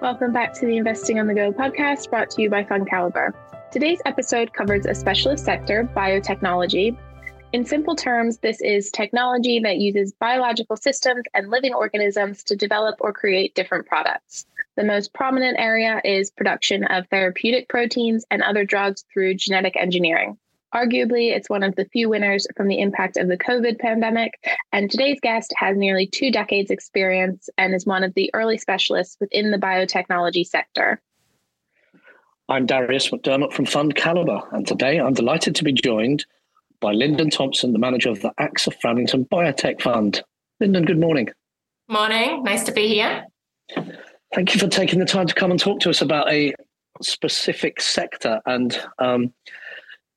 Welcome back to the Investing on the Go podcast brought to you by FundCalibre. Today's episode covers a specialist sector, biotechnology. In simple terms, this is technology that uses biological systems and living organisms to develop or create different products. The most prominent area is production of therapeutic proteins and other drugs through genetic engineering. Arguably, it's one of the few winners from the impact of the COVID pandemic. And today's guest has nearly two decades' experience and is one of the early specialists within the biotechnology sector. I'm Darius McDermott from FundCalibre, and today I'm delighted to be joined by Lyndon Thompson, the manager of the AXA Framlington Biotech Fund. Lyndon, good morning. Morning, nice to be here. Thank you for taking the time to come and talk to us about a specific sector and um,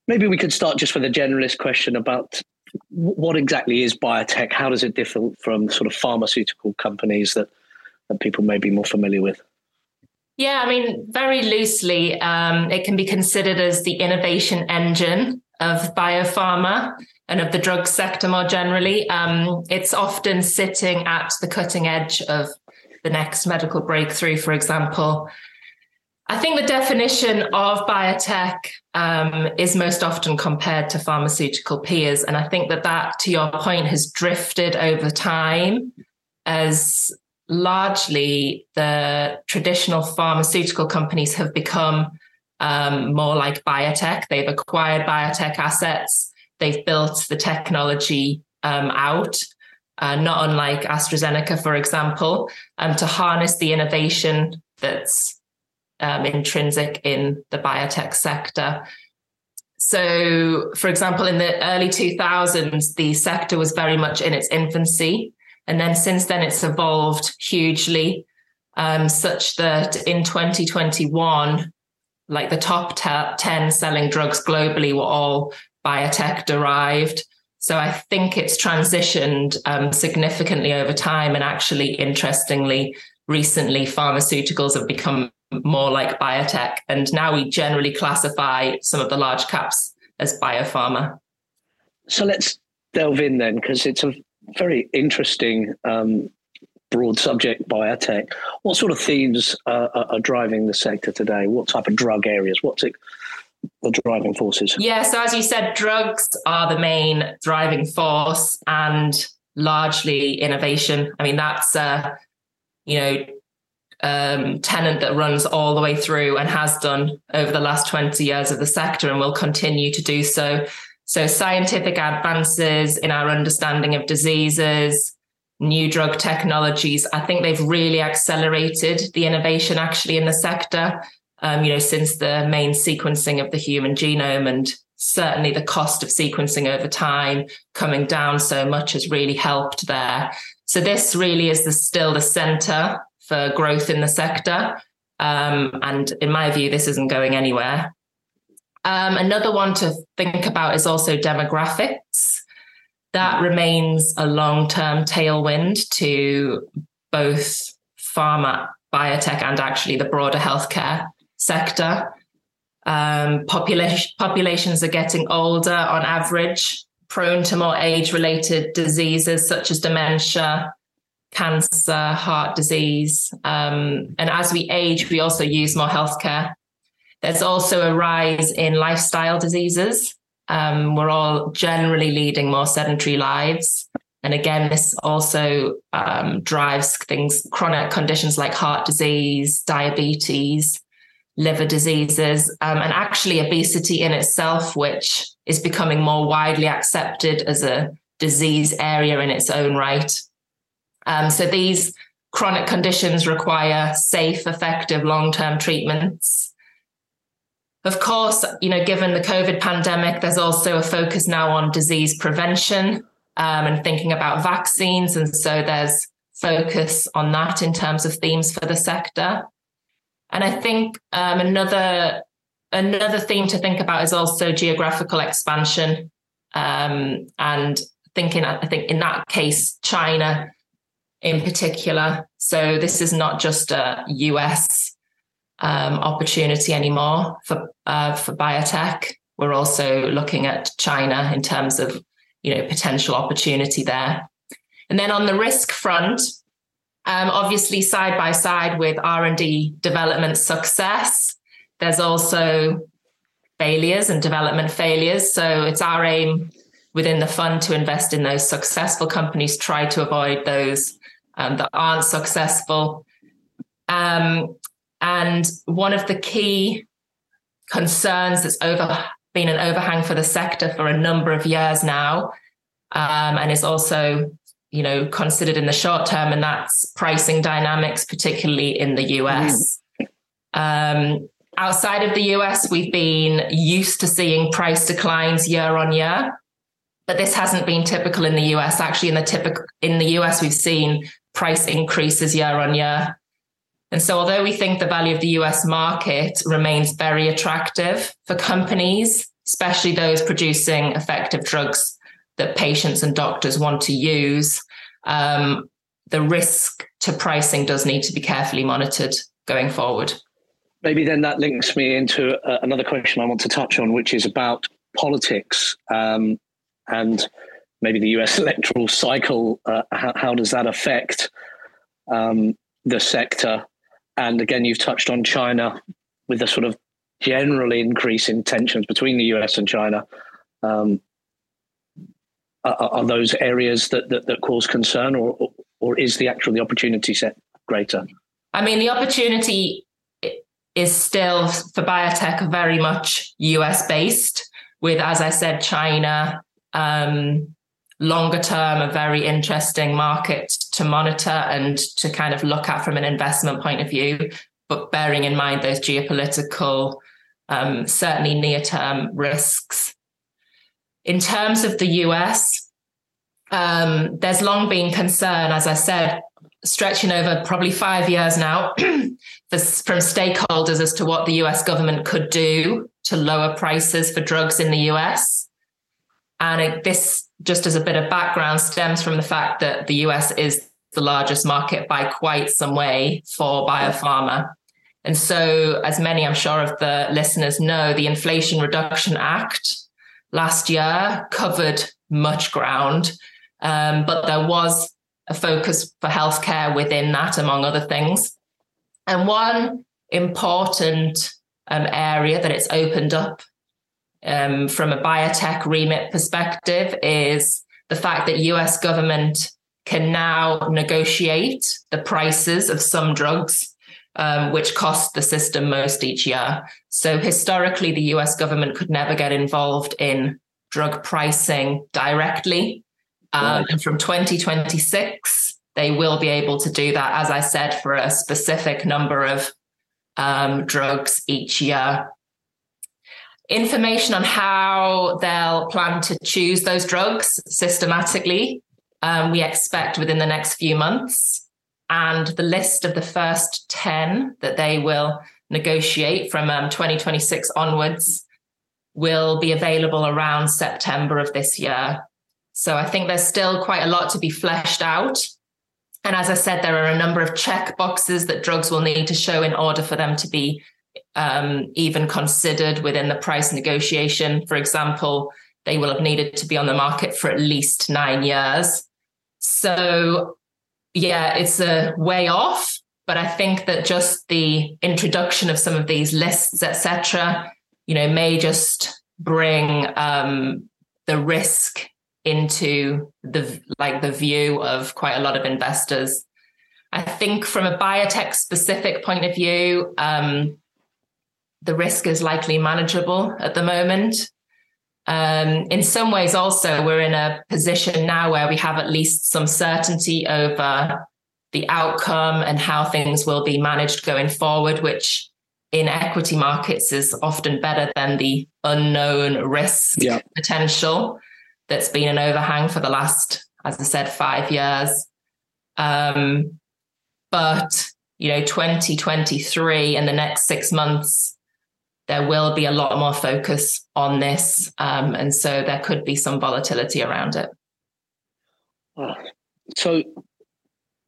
Maybe we could start just with a generalist question about what exactly is biotech? How does it differ from sort of pharmaceutical companies that, that people may be more familiar with? Yeah, I mean, very loosely, um, it can be considered as the innovation engine of biopharma and of the drug sector more generally. Um, it's often sitting at the cutting edge of the next medical breakthrough, for example. I think the definition of biotech um, is most often compared to pharmaceutical peers. And I think that that, to your point, has drifted over time as largely the traditional pharmaceutical companies have become um, more like biotech. They've acquired biotech assets, they've built the technology um, out. Uh, not unlike AstraZeneca, for example, um, to harness the innovation that's um, intrinsic in the biotech sector. So, for example, in the early 2000s, the sector was very much in its infancy. And then since then, it's evolved hugely, um, such that in 2021, like the top t- 10 selling drugs globally were all biotech derived. So I think it's transitioned um, significantly over time. And actually, interestingly, recently, pharmaceuticals have become more like biotech. And now we generally classify some of the large caps as biopharma. So let's delve in then, because it's a very interesting um, broad subject, biotech. What sort of themes uh, are driving the sector today? What type of drug areas? What's it? The driving forces. Yeah, so as you said, drugs are the main driving force and largely innovation. I mean, that's uh, you know um, tenant that runs all the way through and has done over the last 20 years of the sector and will continue to do so. So, scientific advances in our understanding of diseases, new drug technologies, I think they've really accelerated the innovation actually in the sector. Um, you know, since the main sequencing of the human genome and certainly the cost of sequencing over time coming down so much has really helped there. So this really is the, still the center for growth in the sector. Um, and in my view, this isn't going anywhere. Um, another one to think about is also demographics. That remains a long term tailwind to both pharma, biotech, and actually the broader healthcare sector. Um, population, populations are getting older on average, prone to more age related diseases such as dementia, cancer, heart disease. Um, and as we age, we also use more healthcare. There's also a rise in lifestyle diseases. Um, we're all generally leading more sedentary lives. And again, this also um, drives things, chronic conditions like heart disease, diabetes, liver diseases, um, and actually obesity in itself, which is becoming more widely accepted as a disease area in its own right. Um, so these chronic conditions require safe, effective, long-term treatments. Of course, you know, given the COVID pandemic, there's also a focus now on disease prevention um, and thinking about vaccines. And so there's focus on that in terms of themes for the sector. And I think um, another another theme to think about is also geographical expansion um, and thinking. I think in that case, China in particular. So this is not just a US um, opportunity anymore for uh, for biotech. We're also looking at China in terms of you know potential opportunity there. And then on the risk front, Um, obviously, side by side with R and D development success, there's also failures and development failures. So it's our aim within the fund to invest in those successful companies, try to avoid those um, that aren't successful. Um, and one of the key concerns that's over been an overhang for the sector for a number of years now, um, and is also you know considered in the short term, and that's pricing dynamics, particularly in the US. Mm. outside of the US, we've been used to seeing price declines year on year but this hasn't been typical in the US. Actually, in the typical in the US, we've seen price increases year on year. And so, although we think the value of the US market remains very attractive for companies, especially those producing effective drugs that patients and doctors want to use, um, the risk to pricing does need to be carefully monitored going forward. Maybe then that links me into uh, another question I want to touch on, which is about politics. Um, and maybe the US electoral cycle, uh, how, how, does that affect um, the sector? And again, you've touched on China with a sort of general increase in tensions between the US and China. Um, are, are, those areas that, that, that cause concern, or or is the actual the opportunity set greater? I mean, the opportunity is still for biotech very much US based, with as I said, China um, longer term a very interesting market to monitor and to kind of look at from an investment point of view, but bearing in mind those geopolitical, um, certainly near term risks. In terms of the US, um, there's long been concern, as I said, stretching over probably five years now from stakeholders as to what the US government could do to lower prices for drugs in the US. And it, this, just as a bit of background, stems from the fact that the US is the largest market by quite some way for biopharma. And so, as many I'm sure of the listeners know, the Inflation Reduction Act last year covered much ground, um, but there was a focus for healthcare within that, among other things. And one important um, area that it's opened up um, from a biotech remit perspective is the fact that US government can now negotiate the prices of some drugs, um, which cost the system most each year. So historically, the US government could never get involved in drug pricing directly. Um, and from 2026, they will be able to do that, as I said, for a specific number of um, drugs each year information on how they'll plan to choose those drugs systematically, um, we expect within the next few months. And the list of the first 10 that they will negotiate from um, 2026 onwards will be available around September of this year. So I think there's still quite a lot to be fleshed out. And as I said, there are a number of check boxes that drugs will need to show in order for them to be um, even considered within the price negotiation. For example, they will have needed to be on the market for at least nine years. So, yeah, it's a way off, but I think that just the introduction of some of these lists, etc., you know, may just bring um, the risk into the like the view of quite a lot of investors. I think from a biotech specific point of view, um, the risk is likely manageable at the moment. Um, in some ways, also, we're in a position now where we have at least some certainty over the outcome and how things will be managed going forward, which in equity markets is often better than the unknown risk yeah. potential that's been an overhang for the last, as I said, five years. Um, but, you know, 2023 and the next six months there will be a lot more focus on this. Um, and so there could be some volatility around it. Uh, so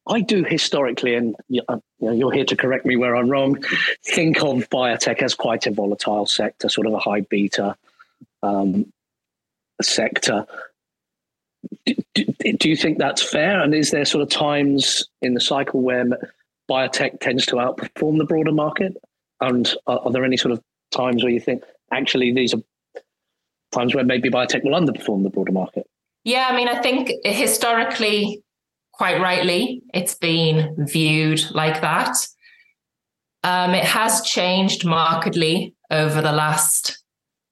I do historically, and uh, you are here to correct me where I'm wrong, think of biotech as quite a volatile sector, sort of a high beta um, sector. do, do, you think that's fair? And is there sort of times in the cycle where biotech tends to outperform the broader market? And are, are there any sort of times where you think actually these are times where maybe biotech will underperform the broader market? Yeah, I mean, I think historically, quite rightly, it's been viewed like that. Um, it has changed markedly over the last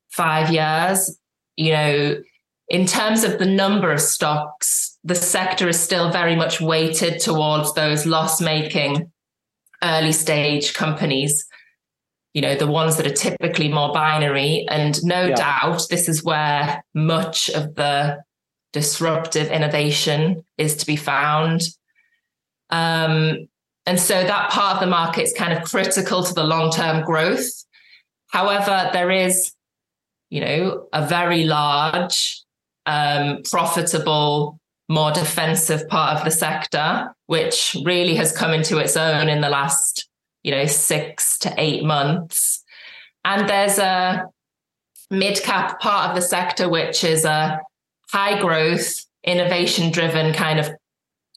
five years. You know, in terms of the number of stocks, the sector is still very much weighted towards those loss making early stage companies, you know, the ones that are typically more binary. And no yeah. doubt, this is where much of the disruptive innovation is to be found. Um, and so that part of the market is kind of critical to the long term growth. However, there is, you know, a very large, um, profitable, more defensive part of the sector, which really has come into its own in the last, you know, six to eight months. And there's a mid cap part of the sector, which is a high growth, innovation driven kind of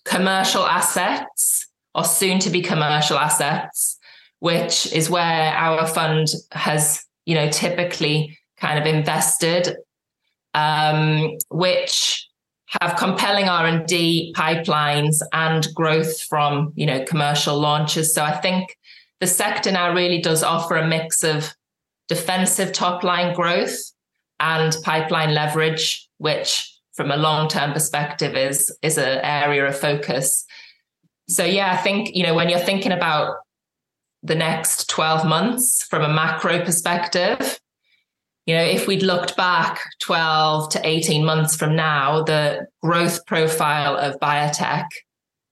commercial assets or soon to be commercial assets, which is where our fund has, you know, typically kind of invested, um, which have compelling R&D pipelines and growth from, you know, commercial launches. So I think the sector now really does offer a mix of defensive top line growth and pipeline leverage which from a long-term perspective is is an area of focus. So yeah, I think you know when you're thinking about the next 12 months from a macro perspective, you know, if we'd looked back 12 to 18 months from now, the growth profile of biotech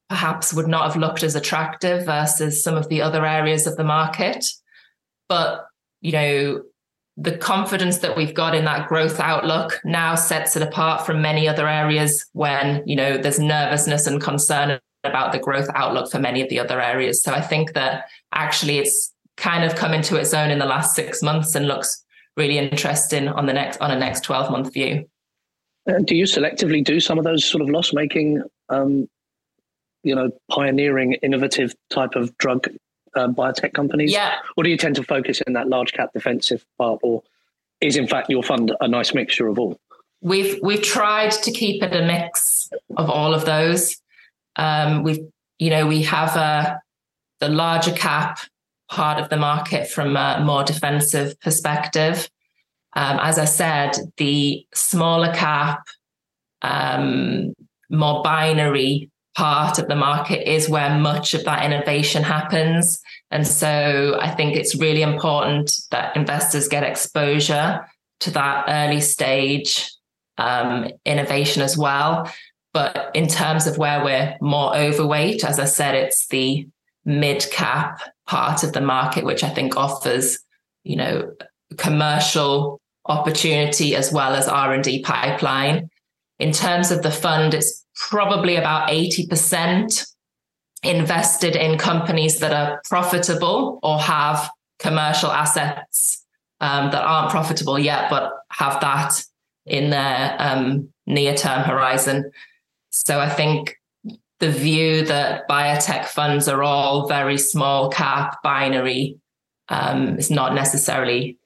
perhaps would not have looked as attractive versus some of the other areas of the market. But, you know, the confidence that we've got in that growth outlook now sets it apart from many other areas when you know there's nervousness and concern about the growth outlook for many of the other areas so i think that actually it's kind of come into its own in the last six months and looks really interesting on the next on a next 12 month view uh, do you selectively do some of those sort of loss making um, you know pioneering innovative type of drug um, biotech companies? Yeah. Or do you tend to focus in that large cap defensive part, or is in fact your fund a nice mixture of all? We've we've tried to keep it a mix of all of those. Um, we've you know we have a the larger cap part of the market from a more defensive perspective. Um, as I said, the smaller cap, um, more binary part of the market is where much of that innovation happens. And so I think it's really important that investors get exposure to that early stage um, innovation as well. But in terms of where we're more overweight, as I said, it's the mid cap part of the market, which I think offers, you know, commercial opportunity as well as R&D pipeline. In terms of the fund, it's probably about 80% invested in companies that are profitable or have commercial assets um, that aren't profitable yet, but have that in their um, near term horizon. So I think the view that biotech funds are all very small cap binary um, is not necessarily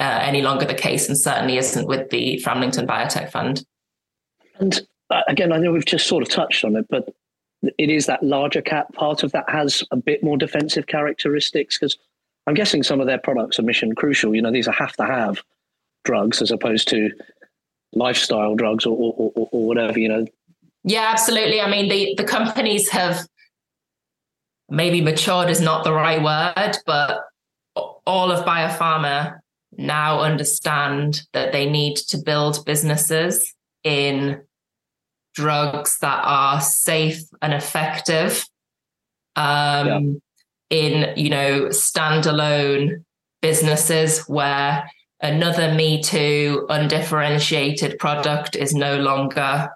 uh, any longer the case, and certainly isn't with the Framlington Biotech Fund. And uh, again, I know we've just sort of touched on it, but it is that larger cap part of that has a bit more defensive characteristics because I'm guessing some of their products are mission crucial. You know, these are have to have drugs as opposed to lifestyle drugs or, or, or, or whatever, you know. Yeah, absolutely. I mean, the, the companies have maybe matured is not the right word, but all of biopharma now understand that they need to build businesses in drugs that are safe and effective um, yeah. in you know standalone businesses where another me too undifferentiated product is no longer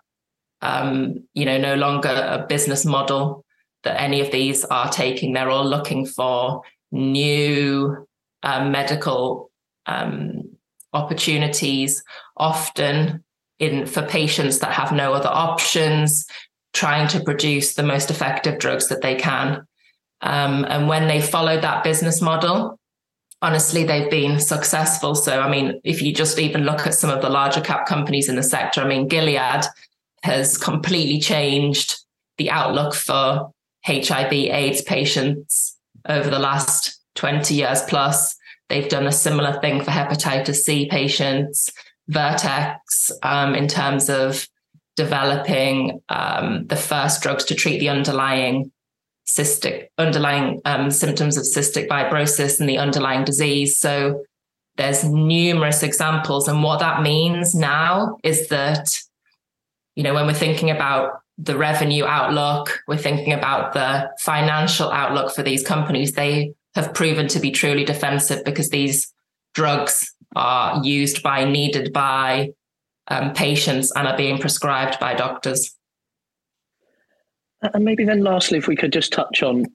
um, you know no longer a business model that any of these are taking they're all looking for new uh, medical um, opportunities often in for patients that have no other options, trying to produce the most effective drugs that they can. Um, and when they followed that business model, honestly, they've been successful. So, I mean, if you just even look at some of the larger cap companies in the sector, I mean, Gilead has completely changed the outlook for HIV AIDS patients over the last 20 years plus. They've done a similar thing for hepatitis C patients, Vertex, um, in terms of developing um, the first drugs to treat the underlying cystic underlying um, symptoms of cystic fibrosis and the underlying disease. So there's numerous examples, and what that means now is that you know when we're thinking about the revenue outlook, we're thinking about the financial outlook for these companies. They have proven to be truly defensive because these drugs are used by, needed by um, patients and are being prescribed by doctors. And maybe then, lastly, if we could just touch on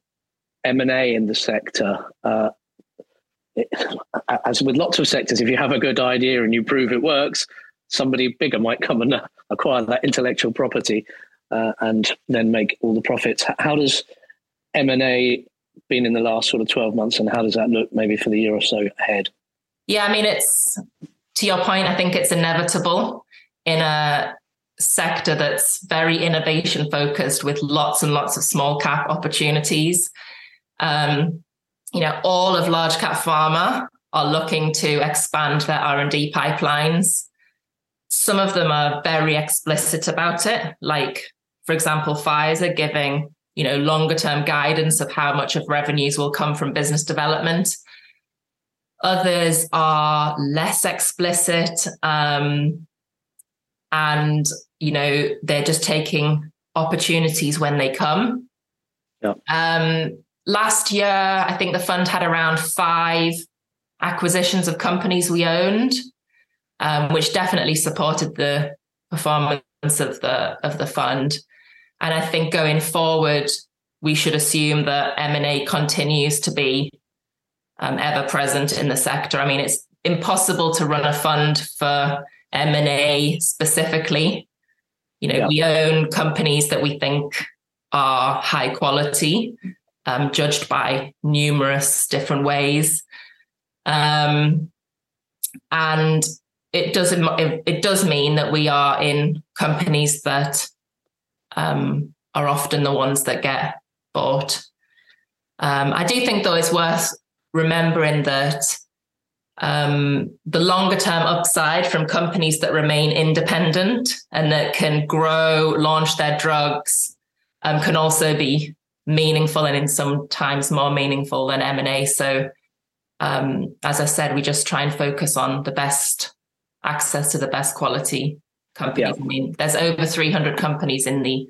M and A in the sector. Uh, it, as with lots of sectors, if you have a good idea and you prove it works, somebody bigger might come and acquire that intellectual property uh, and then make all the profits. How does M and A been in the last sort of twelve months, and how does that look maybe for the year or so ahead? Yeah, I mean, it's to your point. I think it's inevitable in a sector that's very innovation focused with lots and lots of small cap opportunities. Um, you know, all of large cap pharma are looking to expand their R and D pipelines. Some of them are very explicit about it, like for example, Pfizer giving you know longer term guidance of how much of revenues will come from business development. Others are less explicit, um, and you know they're just taking opportunities when they come. Yeah. Um, last year, I think the fund had around five acquisitions of companies we owned, um, which definitely supported the performance of the of the fund. And I think going forward, we should assume that M&A continues to be um, ever present in the sector. I mean, it's impossible to run a fund for M&A specifically. You know, yeah. we own companies that we think are high quality, um, judged by numerous different ways. Um, and it does it, it does mean that we are in companies that um, are often the ones that get bought. Um, I do think, though, it's worth remembering that um, the longer term upside from companies that remain independent and that can grow, launch their drugs, um, can also be meaningful and in sometimes more meaningful than M&A. So, um, as I said, we just try and focus on the best access to the best quality companies. Yeah. I mean, there's over 300 companies in the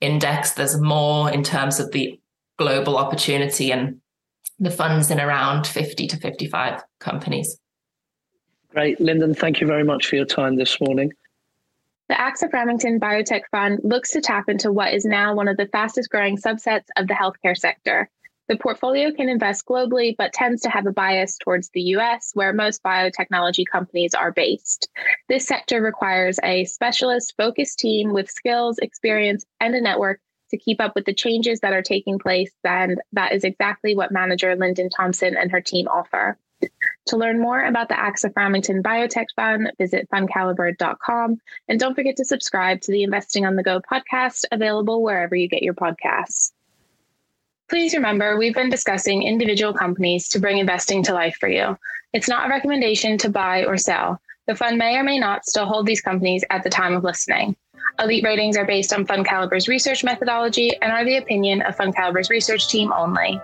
index. There's more in terms of the global opportunity, and the fund's in around 50 to 55 companies. Great. Lyndon, thank you very much for your time this morning. The AXA Framlington Biotech Fund looks to tap into what is now one of the fastest growing subsets of the healthcare sector the portfolio can invest globally, but tends to have a bias towards the US, where most biotechnology companies are based. This sector requires a specialist focused team with skills, experience, and a network to keep up with the changes that are taking place. And that is exactly what manager Lyndon Thompson and her team offer. To learn more about the AXA Framlington Biotech Fund, visit fundcalibre.com. And don't forget to subscribe to the Investing on the Go podcast, available wherever you get your podcasts. Please remember, we've been discussing individual companies to bring investing to life for you. It's not a recommendation to buy or sell. The fund may or may not still hold these companies at the time of listening. Elite ratings are based on FundCalibre's research methodology and are the opinion of FundCalibre's research team only.